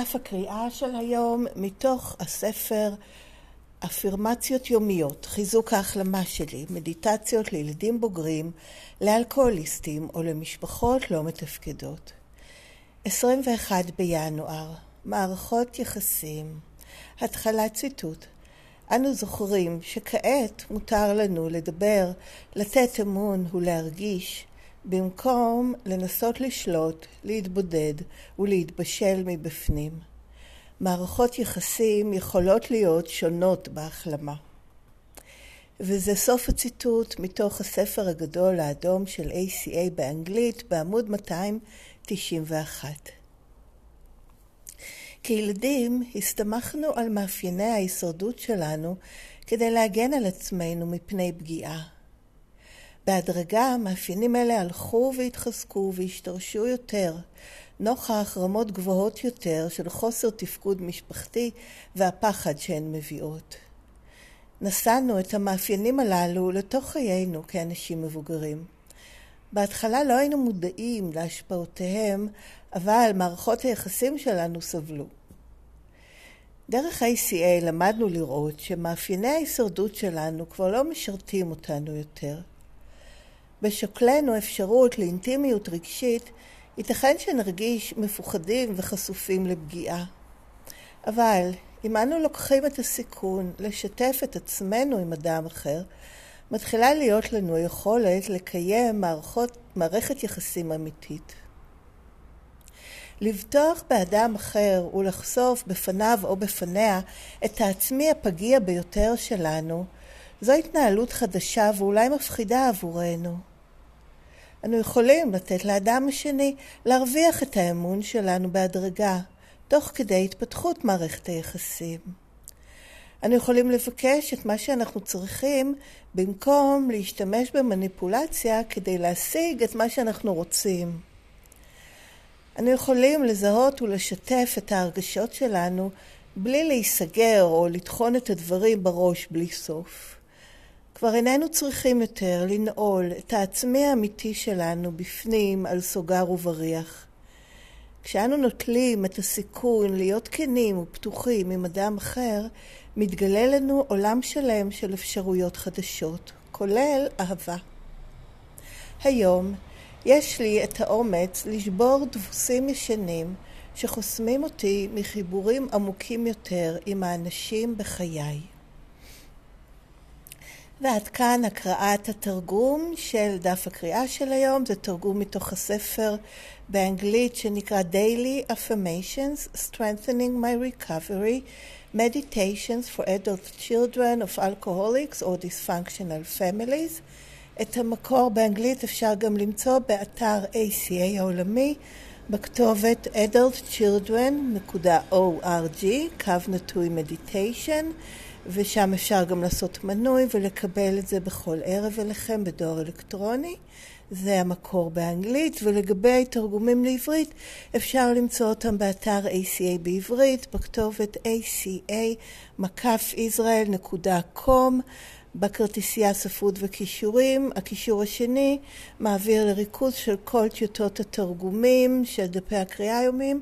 דף הקריאה של היום מתוך הספר אפירמציות יומיות, חיזוק ההחלמה שלי, מדיטציות לילדים בוגרים, לאלכוהוליסטים או למשפחות לא מתפקדות. 21 בינואר, מערכות יחסים. התחלת ציטוט. אנו זוכרים שכעת מותר לנו לדבר, לתת אמון ולהרגיש, במקום לנסות לשלוט, להתבודד ולהתבשל מבפנים. מערכות יחסים יכולות להיות שונות בהחלמה. וזה סוף הציטוט מתוך הספר הגדול האדום של ACA באנגלית בעמוד 291. כילדים הסתמכנו על מאפייני ההישרדות שלנו כדי להגן על עצמנו מפני פגיעה. בהדרגה המאפיינים אלה הלכו והתחזקו והשתרשו יותר, נוכח רמות גבוהות יותר של חוסר תפקוד משפחתי והפחד שהן מביאות. נשאנו את המאפיינים הללו לתוך חיינו כאנשים מבוגרים. בהתחלה לא היינו מודעים להשפעותיהם, אבל מערכות היחסים שלנו סבלו. דרך ה-ACA למדנו לראות שמאפייני ההישרדות שלנו כבר לא משרתים אותנו יותר. בשוקלנו אפשרות לאינטימיות רגשית, ייתכן שנרגיש מפוחדים וחשופים לפגיעה. אבל אם אנו לוקחים את הסיכון לשתף את עצמנו עם אדם אחר, מתחילה להיות לנו יכולת לקיים מערכות, מערכת יחסים אמיתית. לבטוח באדם אחר ולחשוף בפניו או בפניה את העצמי הפגיע ביותר שלנו, זו התנהלות חדשה ואולי מפחידה עבורנו. אנו יכולים לתת לאדם השני להרוויח את האמון שלנו בהדרגה, תוך כדי התפתחות מערכת היחסים. אנו יכולים לבקש את מה שאנחנו צריכים במקום להשתמש במניפולציה כדי להשיג את מה שאנחנו רוצים. אנו יכולים לזהות ולשתף את ההרגשות שלנו בלי להיסגר או לטחון את הדברים בראש בלי סוף. כבר איננו צריכים יותר לנעול את העצמי האמיתי שלנו בפנים על סוגר ובריח. כשאנו נוטלים את הסיכון להיות כנים ופתוחים עם אדם אחר, מתגלה לנו עולם שלם של אפשרויות חדשות, כולל אהבה. היום יש לי את האומץ לשבור דפוסים ישנים שחוסמים אותי מחיבורים עמוקים יותר עם האנשים בחיי. ועד כאן הקראת התרגום של דף הקריאה של היום, זה תרגום מתוך הספר באנגלית שנקרא Daily Affirmations, Strengthening My Recovery, Meditations for Adult Children of Alcoholics or Dysfunctional Families. את המקור באנגלית אפשר גם למצוא באתר ACA העולמי בכתובת adultchildren.org, קו נטוי מדיטיישן. ושם אפשר גם לעשות מנוי ולקבל את זה בכל ערב אליכם בדואר אלקטרוני. זה המקור באנגלית, ולגבי תרגומים לעברית אפשר למצוא אותם באתר ACA בעברית, בכתובת aca-israel.com, בכרטיסייה ספרות וכישורים. הקישור השני מעביר לריכוז של כל טיוטות התרגומים של דפי הקריאה היומיים,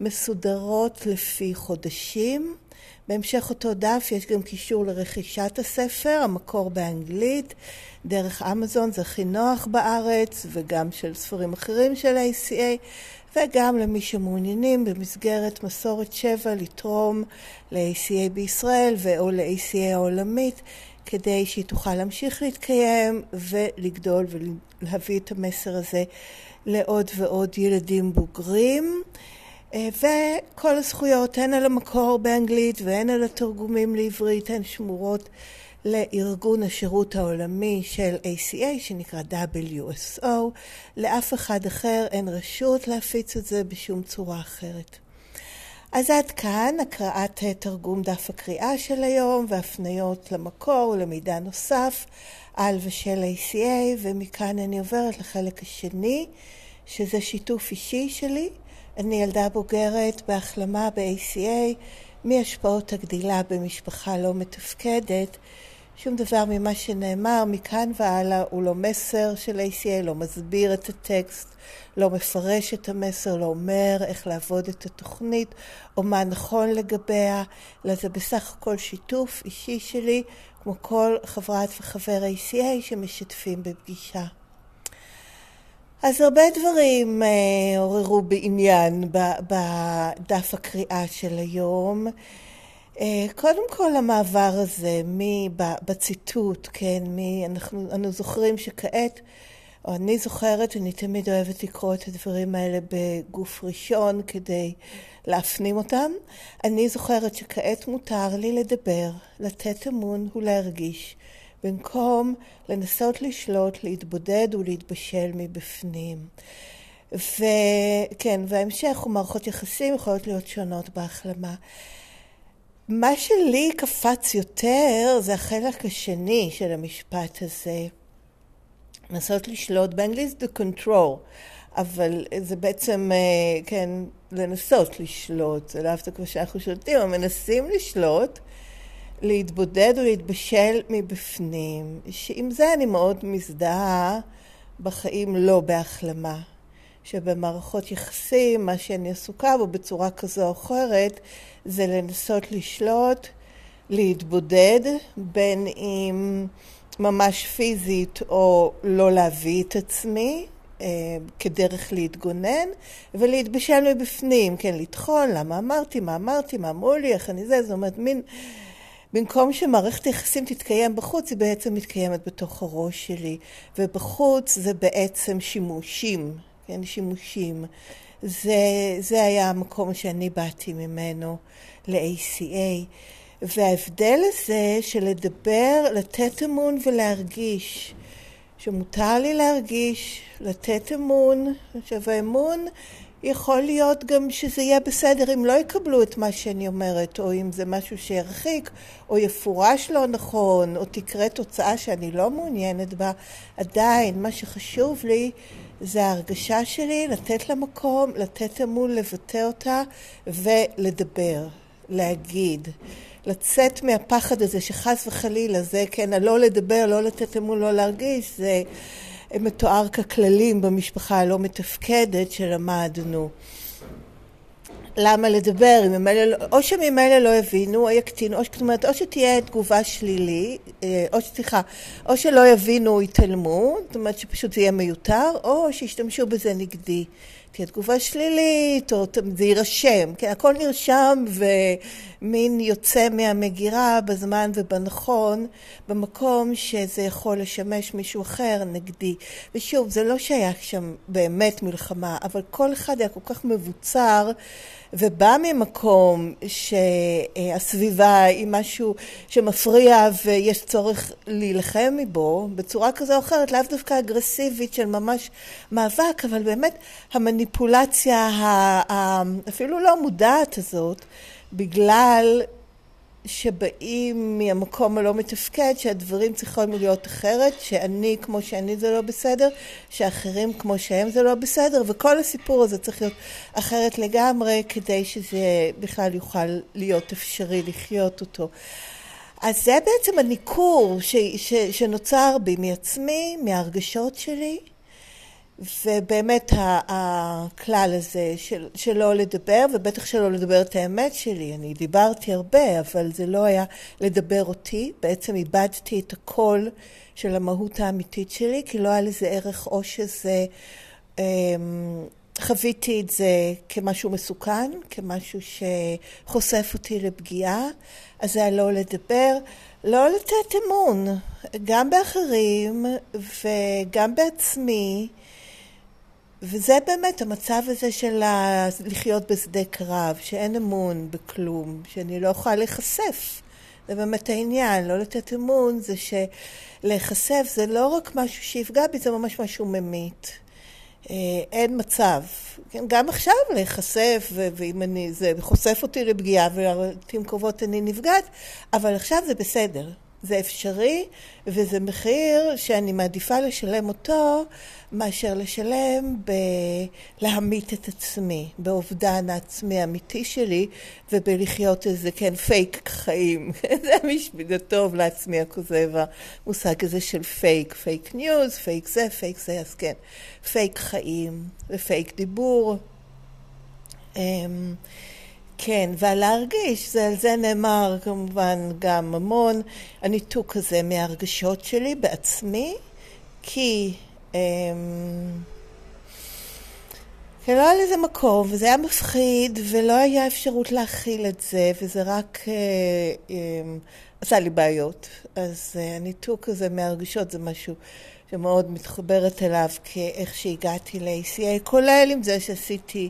מסודרות לפי חודשים. בהמשך אותו דף יש גם קישור לרכישת הספר, המקור באנגלית, דרך אמזון, זה הכי נוח בארץ, וגם של ספרים אחרים של ACA, וגם למי שמעוניינים במסגרת מסורת שבע לתרום ל-ACA בישראל ו/או ל-ACA העולמית, כדי שהיא תוכל להמשיך להתקיים ולגדול ולהביא את המסר הזה לעוד ועוד ילדים בוגרים. אה, וכל הזכויות, הן על המקור באנגלית והן על התרגומים לעברית, הן שמורות לארגון השירות העולמי של ACA שנקרא WSO. לאף אחד אחר אין רשות להפיץ את זה בשום צורה אחרת. אז עד כאן הקראת תרגום דף הקריאה של היום והפניות למקור ולמידע נוסף על ושל ACA, ומכאן אני עוברת לחלק השני, שזה שיתוף אישי שלי. אני ילדה בוגרת בהחלמה ב-ACA מהשפעות הגדילה במשפחה לא מתפקדת, שום דבר ממה שנאמר מכאן והלאה הוא לא מסר של ACA, לא מסביר את הטקסט, לא מפרש את המסר, לא אומר איך לעבוד את התוכנית או מה נכון לגביה, אלא זה בסך הכל שיתוף אישי שלי, כמו כל חברת וחבר ACA שמשתפים בפגישה. אז הרבה דברים אה, עוררו בעניין בדף הקריאה של היום. אה, קודם כל המעבר הזה, מי, בציטוט, כן, מי, אנחנו, אנחנו זוכרים שכעת, או אני זוכרת, אני תמיד אוהבת לקרוא את הדברים האלה בגוף ראשון כדי להפנים אותם. אני זוכרת שכעת מותר לי לדבר, לתת אמון ולהרגיש, במקום לנסות לשלוט, להתבודד ולהתבשל מבפנים. וכן, וההמשך ומערכות יחסים יכולות להיות שונות בהחלמה. מה שלי קפץ יותר זה החלק השני של המשפט הזה. לנסות לשלוט, באנגלית זה control, אבל זה בעצם, אה, כן, לנסות לשלוט, זה לאו דווקא שאנחנו שולטים, אבל מנסים לשלוט, להתבודד ולהתבשל מבפנים, שעם זה אני מאוד מזדהה בחיים לא בהחלמה. שבמערכות יחסים, מה שאני עסוקה בו בצורה כזו או אחרת, זה לנסות לשלוט, להתבודד, בין אם ממש פיזית או לא להביא את עצמי אה, כדרך להתגונן, ולהתבשל מבפנים, כן, לטחון, למה אמרתי, מה אמרתי, מה אמרו לי, איך אני זה, זאת אומרת, מין... במקום שמערכת היחסים תתקיים בחוץ, היא בעצם מתקיימת בתוך הראש שלי, ובחוץ זה בעצם שימושים, כן, שימושים. זה, זה היה המקום שאני באתי ממנו ל-ACA. וההבדל הזה של לדבר, לתת אמון ולהרגיש, שמותר לי להרגיש, לתת אמון, עכשיו האמון יכול להיות גם שזה יהיה בסדר אם לא יקבלו את מה שאני אומרת, או אם זה משהו שירחיק, או יפורש לא נכון, או תקרה תוצאה שאני לא מעוניינת בה. עדיין, מה שחשוב לי זה ההרגשה שלי לתת לה מקום, לתת אמון, לבטא אותה ולדבר, להגיד. לצאת מהפחד הזה שחס וחלילה זה, כן, הלא לדבר, לא לתת אמון, לא להרגיש, זה מתואר ככללים במשפחה הלא מתפקדת שלמדנו. למה לדבר, אם ממילא, לא, או שממילא לא יבינו, או יקטינו, זאת אומרת, או שתהיה תגובה שלילי, אה, או סליחה, או שלא יבינו או יתעלמו, זאת אומרת שפשוט זה יהיה מיותר, או שישתמשו בזה נגדי. תהיה תגובה שלילית, או זה יירשם, כן, הכל נרשם ומין יוצא מהמגירה בזמן ובנכון, במקום שזה יכול לשמש מישהו אחר נגדי. ושוב, זה לא שהיה שם באמת מלחמה, אבל כל אחד היה כל כך מבוצר ובא ממקום שהסביבה היא משהו שמפריע ויש צורך להילחם מבו בצורה כזו או אחרת, לאו דווקא אגרסיבית של ממש מאבק, אבל באמת המניפולציה אפילו לא מודעת הזאת, בגלל שבאים מהמקום הלא מתפקד, שהדברים צריכים להיות אחרת, שאני כמו שאני זה לא בסדר, שאחרים כמו שהם זה לא בסדר, וכל הסיפור הזה צריך להיות אחרת לגמרי, כדי שזה בכלל יוכל להיות אפשרי לחיות אותו. אז זה בעצם הניכור ש, ש, שנוצר בי מעצמי, מהרגשות שלי, ובאמת הכלל הזה של, שלא לדבר, ובטח שלא לדבר את האמת שלי. אני דיברתי הרבה, אבל זה לא היה לדבר אותי. בעצם איבדתי את הקול של המהות האמיתית שלי, כי לא היה לזה ערך או שזה... אמ, חוויתי את זה כמשהו מסוכן, כמשהו שחושף אותי לפגיעה, אז זה היה לא לדבר, לא לתת אמון, גם באחרים וגם בעצמי. וזה באמת המצב הזה של לחיות בשדה קרב, שאין אמון בכלום, שאני לא יכולה להיחשף. זה באמת העניין, לא לתת אמון זה שלהיחשף זה לא רק משהו שיפגע בי, זה ממש משהו ממית. אה, אין מצב. גם עכשיו להיחשף, ואם אני, זה חושף אותי לפגיעה, ולעתים קרובות אני נפגעת, אבל עכשיו זה בסדר. זה אפשרי, וזה מחיר שאני מעדיפה לשלם אותו מאשר לשלם בלהמית את עצמי, באובדן העצמי האמיתי שלי ובלחיות איזה, כן, פייק חיים. זה המשפט הטוב לעצמי הכוזב, המושג הזה של fake, fake news, fake זה, פייק זה, אז כן, פייק חיים ופייק דיבור. אמ, כן, ועל להרגיש, זה, על זה נאמר כמובן גם המון, הניתוק הזה מהרגשות שלי בעצמי, כי אמ, כי לא היה לזה מקום, וזה היה מפחיד, ולא היה אפשרות להכיל את זה, וזה רק אה, אה, עשה לי בעיות. אז אה, הניתוק הזה מהרגשות זה משהו שמאוד מתחברת אליו כאיך שהגעתי ל-ACA, כולל עם זה שעשיתי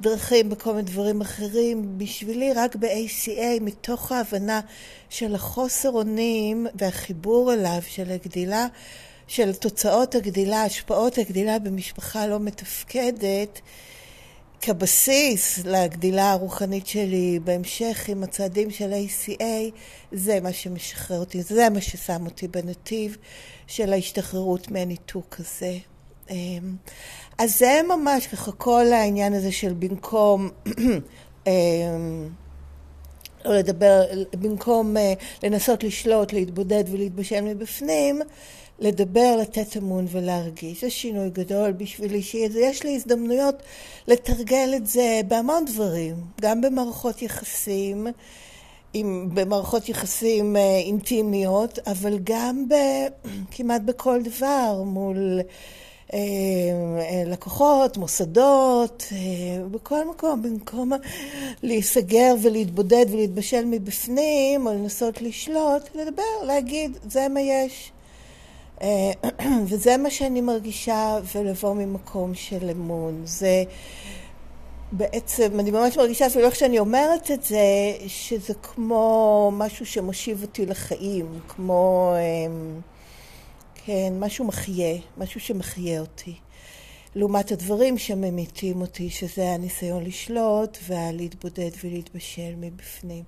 דרכים בכל מיני דברים אחרים, בשבילי רק ב-ACA, מתוך ההבנה של החוסר אונים והחיבור אליו, של הגדילה, של תוצאות הגדילה, השפעות הגדילה במשפחה לא מתפקדת, כבסיס לגדילה הרוחנית שלי בהמשך עם הצעדים של ACA, זה מה שמשחרר אותי, זה מה ששם אותי בנתיב של ההשתחררות מהניתוק הזה. אמ, אז זה ממש ככה כל העניין הזה של במקום אמ, לא לדבר, במקום אה, לנסות לשלוט, להתבודד ולהתבשל מבפנים, לדבר, לתת אמון ולהרגיש. זה שינוי גדול בשבילי, שיש לי הזדמנויות לתרגל את זה בהמון דברים, גם במערכות יחסים, עם, במערכות יחסים אה, אינטימיות, אבל גם ב, כמעט בכל דבר, מול לקוחות, מוסדות, בכל מקום, במקום להיסגר ולהתבודד ולהתבשל מבפנים, או לנסות לשלוט, לדבר, להגיד, זה מה יש. וזה מה שאני מרגישה, ולבוא ממקום של אמון. זה בעצם, אני ממש מרגישה אפילו איך שאני אומרת את זה, שזה כמו משהו שמושיב אותי לחיים, כמו, כן, משהו מחיה, משהו שמחיה אותי. לעומת הדברים שממיתים אותי, שזה הניסיון לשלוט והלהתבודד ולהתבשל מבפנים.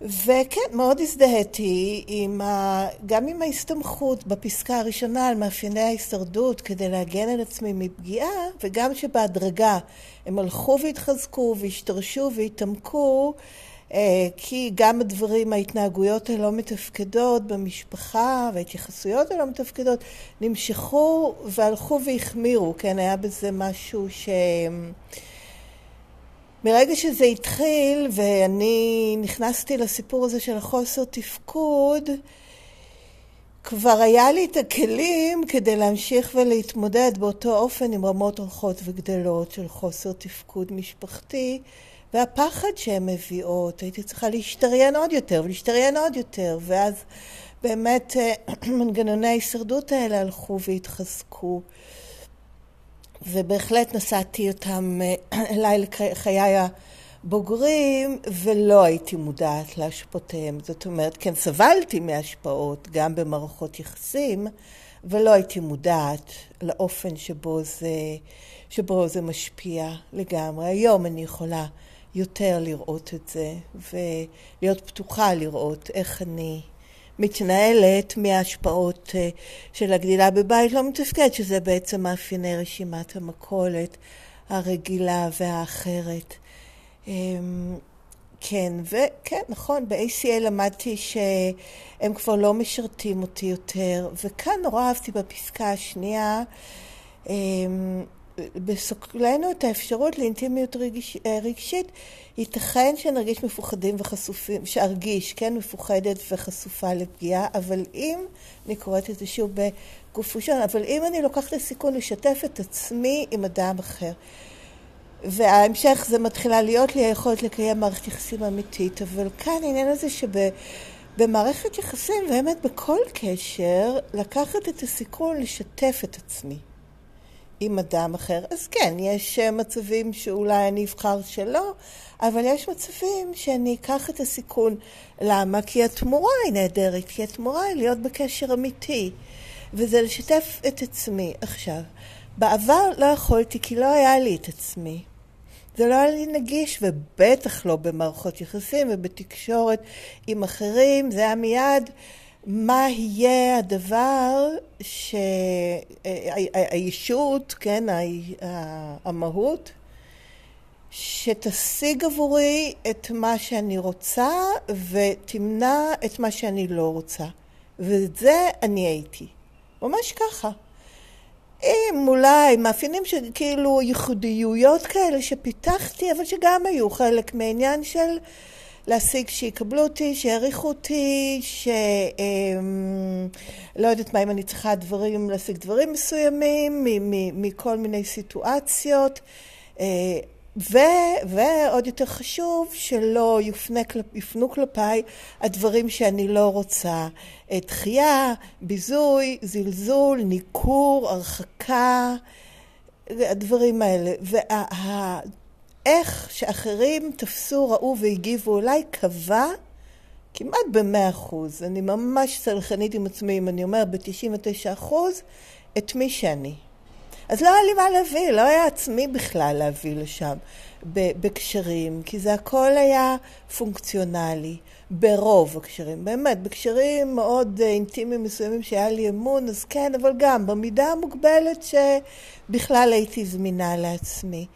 וכן, מאוד הזדהיתי עם ה... גם עם ההסתמכות בפסקה הראשונה על מאפייני ההישרדות כדי להגן על עצמי מפגיעה, וגם שבהדרגה הם הלכו והתחזקו והשתרשו והתעמקו, כי גם הדברים, ההתנהגויות הלא מתפקדות במשפחה וההתייחסויות הלא מתפקדות נמשכו והלכו והחמירו, כן, היה בזה משהו ש... מרגע שזה התחיל ואני נכנסתי לסיפור הזה של החוסר תפקוד, כבר היה לי את הכלים כדי להמשיך ולהתמודד באותו אופן עם רמות הולכות וגדלות של חוסר תפקוד משפחתי והפחד שהן מביאות. הייתי צריכה להשתריין עוד יותר ולהשתריין עוד יותר, ואז באמת אה, מנגנוני ההישרדות האלה הלכו והתחזקו. ובהחלט נשאתי אותם אה, אליי לחיי הבוגרים, ולא הייתי מודעת להשפעותיהם. זאת אומרת, כן, סבלתי מהשפעות גם במערכות יחסים, ולא הייתי מודעת לאופן שבו זה, שבו זה משפיע לגמרי. היום אני יכולה יותר לראות את זה, ולהיות פתוחה לראות איך אני מתנהלת מההשפעות אה, של הגדילה בבית לא מתפקד, שזה בעצם מאפייני רשימת המכולת הרגילה והאחרת. אמ, כן, וכן, נכון, ב-ACA למדתי שהם כבר לא משרתים אותי יותר, וכאן נורא אהבתי בפסקה השנייה, אמ, בסוקלנו את האפשרות לאינטימיות רגש, רגשית, ייתכן שנרגיש מפוחדים וחשופים, שארגיש, כן, מפוחדת וחשופה לפגיעה, אבל אם, אני קוראת את זה שוב בגוף ראשון, אבל אם אני לוקחת לסיכון לשתף את עצמי עם אדם אחר, וההמשך זה מתחילה להיות לי היכולת לקיים מערכת יחסים אמיתית, אבל כאן העניין הזה שבמערכת יחסים, באמת בכל קשר, לקחת את הסיכון לשתף את עצמי. עם אדם אחר. אז כן, יש אה, מצבים שאולי אני אבחר שלא, אבל יש מצבים שאני אקח את הסיכון. למה? כי התמורה היא נהדרת, כי התמורה היא להיות בקשר אמיתי, וזה לשתף את עצמי. עכשיו, בעבר לא יכולתי כי לא היה לי את עצמי. זה לא היה לי נגיש, ובטח לא במערכות יחסים ובתקשורת עם אחרים, זה היה מיד מה יהיה הדבר שהישות, כן, המהות, שתשיג עבורי את מה שאני רוצה ותמנע את מה שאני לא רוצה. ואת זה אני הייתי. ממש ככה. עם אולי מאפיינים של כאילו ייחודיויות כאלה שפיתחתי, אבל שגם היו חלק מעניין של להשיג שיקבלו אותי, שיעריכו אותי, שלא אמ, יודעת מה אם אני צריכה דברים, להשיג דברים מסוימים מכל מיני סיטואציות. ו, ועוד יותר חשוב, שלא יופנה, יופנו כלפיי הדברים שאני לא רוצה. דחייה, ביזוי, זלזול, ניכור, הרחקה, הדברים האלה. ואיך שאחרים תפסו, ראו והגיבו אליי, קבע כמעט במאה אחוז. אני ממש סלחנית עם עצמי, אם אני אומרת ב-99 אחוז, את מי שאני. אז לא היה לי מה להביא, לא היה עצמי בכלל להביא לשם בקשרים, כי זה הכל היה פונקציונלי, ברוב הקשרים, באמת, בקשרים מאוד אה, אינטימיים מסוימים שהיה לי אמון, אז כן, אבל גם במידה המוגבלת שבכלל הייתי זמינה לעצמי,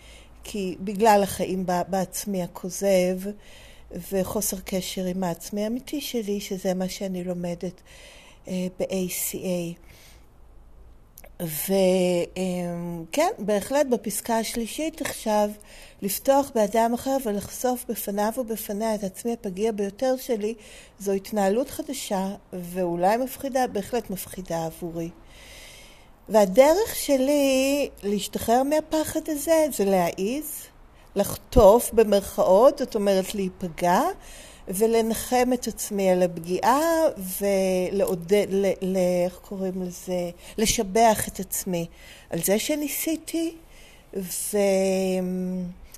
כי בגלל החיים בעצמי הכוזב וחוסר קשר עם העצמי האמיתי שלי, שזה מה שאני לומדת אה, ב-ACA. וכן, בהחלט בפסקה השלישית עכשיו, לפתוח באדם אחר ולחשוף בפניו ובפניה את עצמי הפגיע ביותר שלי, זו התנהלות חדשה ואולי מפחידה, בהחלט מפחידה עבורי. והדרך שלי להשתחרר מהפחד הזה זה להעיז, לחטוף במרכאות, זאת אומרת להיפגע, ולנחם את עצמי על הפגיעה ולעודד, איך קוראים לזה? לשבח את עצמי על זה שניסיתי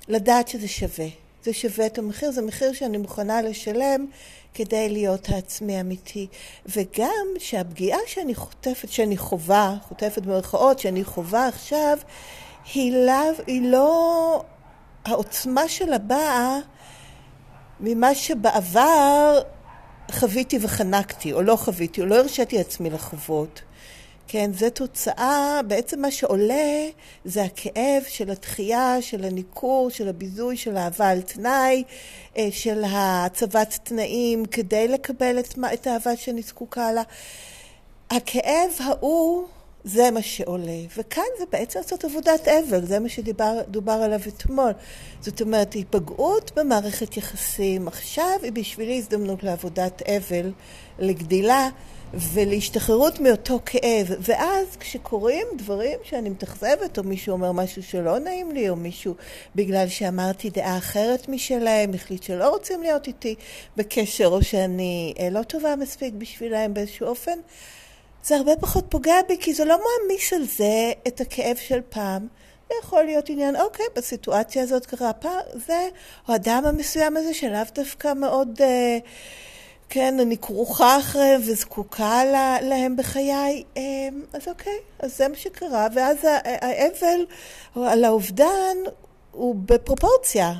ולדעת שזה שווה. זה שווה את המחיר, זה מחיר שאני מוכנה לשלם כדי להיות העצמי האמיתי. וגם שהפגיעה שאני חוטפת, שאני חווה, חוטפת במרכאות, שאני חווה עכשיו, היא לא, היא לא העוצמה שלה באה ממה שבעבר חוויתי וחנקתי, או לא חוויתי, או לא הרשיתי עצמי לחוות. כן, זו תוצאה, בעצם מה שעולה זה הכאב של התחייה, של הניכור, של הביזוי, של האהבה על תנאי, אה, של הצבת תנאים כדי לקבל את, את האהבה שאני זקוקה לה. הכאב ההוא זה מה שעולה. וכאן זה בעצם לעשות עבודת אבל, זה מה שדובר עליו אתמול. זאת אומרת, היפגעות במערכת יחסים עכשיו היא בשבילי הזדמנות לעבודת אבל, לגדילה ולהשתחררות מאותו כאב. ואז כשקורים דברים שאני מתאכזבת, או מישהו אומר משהו שלא נעים לי, או מישהו בגלל שאמרתי דעה אחרת משלהם, החליט שלא רוצים להיות איתי בקשר, או שאני אה, לא טובה מספיק בשבילהם באיזשהו אופן, זה הרבה פחות פוגע בי, כי זה לא מעמיס על זה את הכאב של פעם. זה יכול להיות עניין, אוקיי, בסיטואציה הזאת קרה פעם, זה, או האדם המסוים הזה שלאו דווקא מאוד, אה, כן, אני כרוכה אחריהם וזקוקה לה, להם בחיי, אה, אז אוקיי, אז זה מה שקרה, ואז האבל על האובדן הוא בפרופורציה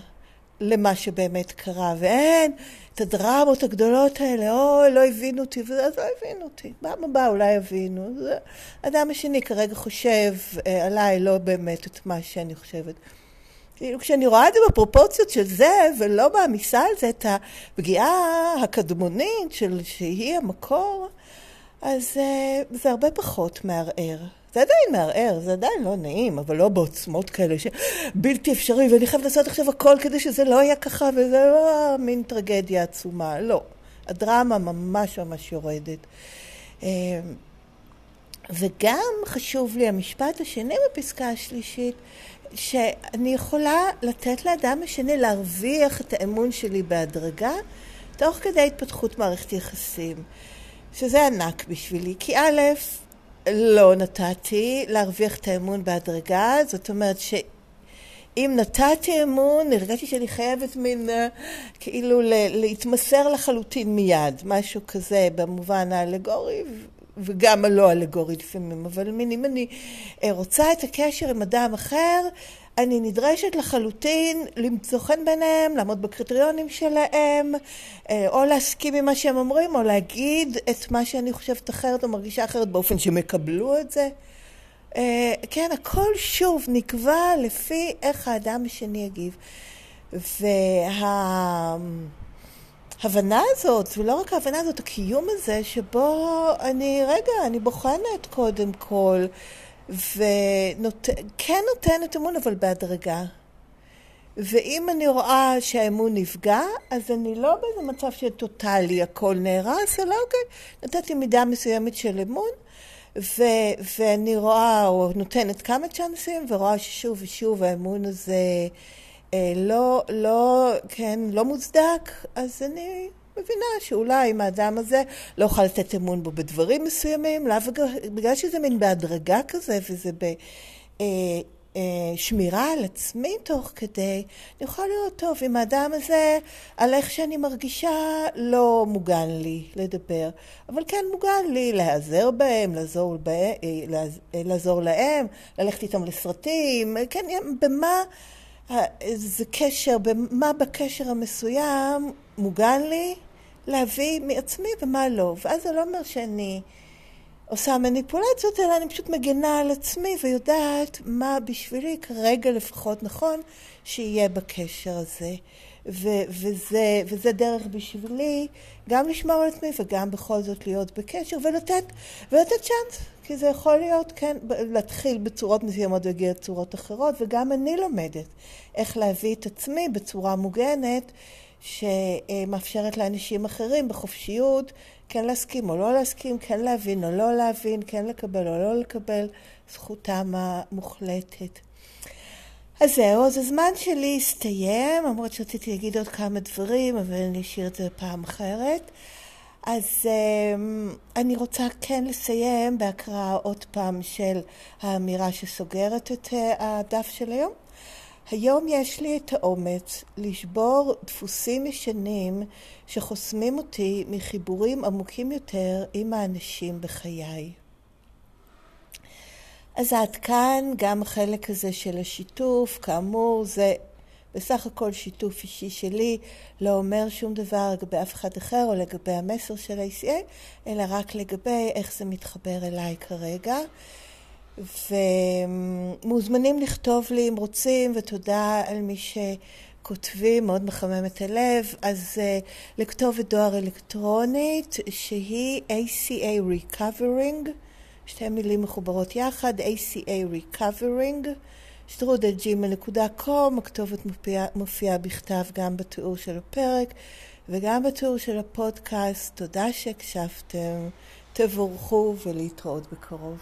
למה שבאמת קרה, ואין את הדרמות הגדולות האלה, אוי, לא הבינו אותי, אז לא הבינו אותי. פעם הבאה אולי יבינו. האדם השני כרגע חושב אה, עליי לא באמת את מה שאני חושבת. כאילו כשאני רואה את זה בפרופורציות של זה, ולא מעמיסה על זה את הפגיעה הקדמונית של שהיא המקור, אז אה, זה הרבה פחות מערער. זה עדיין מערער, זה עדיין לא נעים, אבל לא בעוצמות כאלה שבלתי אפשרי, ואני חייבת לעשות עכשיו הכל כדי שזה לא יהיה ככה, וזה לא מין טרגדיה עצומה. לא. הדרמה ממש ממש יורדת. אמ, וגם חשוב לי המשפט השני בפסקה השלישית, שאני יכולה לתת לאדם השני להרוויח את האמון שלי בהדרגה, תוך כדי התפתחות מערכת יחסים. שזה ענק בשבילי, כי א', לא נתתי להרוויח את האמון בהדרגה, זאת אומרת שאם נתתי אמון, הרגשתי שאני חייבת מין אה, כאילו להתמסר לחלוטין מיד, משהו כזה במובן האלגורי, וגם הלא אלגורי לפעמים, אבל אם אני רוצה את הקשר עם אדם אחר, אני נדרשת לחלוטין למצוא חן ביניהם, לעמוד בקריטריונים שלהם, או להסכים עם מה שהם אומרים, או להגיד את מה שאני חושבת אחרת או מרגישה אחרת באופן שהם יקבלו את זה. כן, הכל שוב נקבע לפי איך האדם השני יגיב. וההבנה הזאת, ולא רק ההבנה הזאת, הקיום הזה, שבו אני, רגע, אני בוחנת קודם כל, וכן נותנת אמון, אבל בהדרגה. ואם אני רואה שהאמון נפגע, אז אני לא באיזה מצב שטוטאלי הכל נהרס, אלא אוקיי, נתתי מידה מסוימת של אמון, ו, ואני רואה, או נותנת כמה צ'אנסים, ורואה ששוב ושוב האמון הזה לא, לא, כן, לא מוצדק, אז אני מבינה שאולי אם האדם הזה לא אוכל לתת אמון בו בדברים מסוימים, לא, בגלל שזה מין בהדרגה כזה, וזה בשמירה אה, על עצמי תוך כדי, אני יכולה לראות טוב, אם האדם הזה, על איך שאני מרגישה, לא מוגן לי לדבר, אבל כן מוגן לי להיעזר בהם, לעזור, בהם, לעזור להם, ללכת איתם לסרטים, כן, במה... זה קשר, מה בקשר המסוים מוגן לי להביא מעצמי ומה לא. ואז זה לא אומר שאני עושה מניפולציות, אלא אני פשוט מגנה על עצמי ויודעת מה בשבילי כרגע לפחות נכון שיהיה בקשר הזה. ו- וזה, וזה דרך בשבילי גם לשמור על עצמי וגם בכל זאת להיות בקשר ולתת, ולתת צ'אנס. כי זה יכול להיות, כן, להתחיל בצורות מסוימות ולהגיע לצורות אחרות, וגם אני לומדת איך להביא את עצמי בצורה מוגנת, שמאפשרת לאנשים אחרים בחופשיות כן להסכים או לא להסכים, כן להבין או לא להבין, כן לקבל או לא לקבל, זכותם המוחלטת. אז זהו, אז הזמן שלי הסתיים, למרות שרציתי להגיד עוד כמה דברים, אבל אני אשאיר את זה פעם אחרת. אז um, אני רוצה כן לסיים בהקראה עוד פעם של האמירה שסוגרת את uh, הדף של היום. היום יש לי את האומץ לשבור דפוסים ישנים שחוסמים אותי מחיבורים עמוקים יותר עם האנשים בחיי. אז עד כאן גם החלק הזה של השיתוף, כאמור זה בסך הכל שיתוף אישי שלי, לא אומר שום דבר לגבי אף אחד אחר או לגבי המסר של ה-ACA, אלא רק לגבי איך זה מתחבר אליי כרגע. ומוזמנים לכתוב לי אם רוצים, ותודה על מי שכותבים, מאוד מחמם את הלב. אז uh, לכתובת דואר אלקטרונית שהיא ACA Recovering, שתי מילים מחוברות יחד, ACA Recovering. שטרודלג'ימל.קום, הכתובת מופיעה מופיע בכתב גם בתיאור של הפרק וגם בתיאור של הפודקאסט. תודה שהקשבתם, תבורכו ולהתראות בקרוב.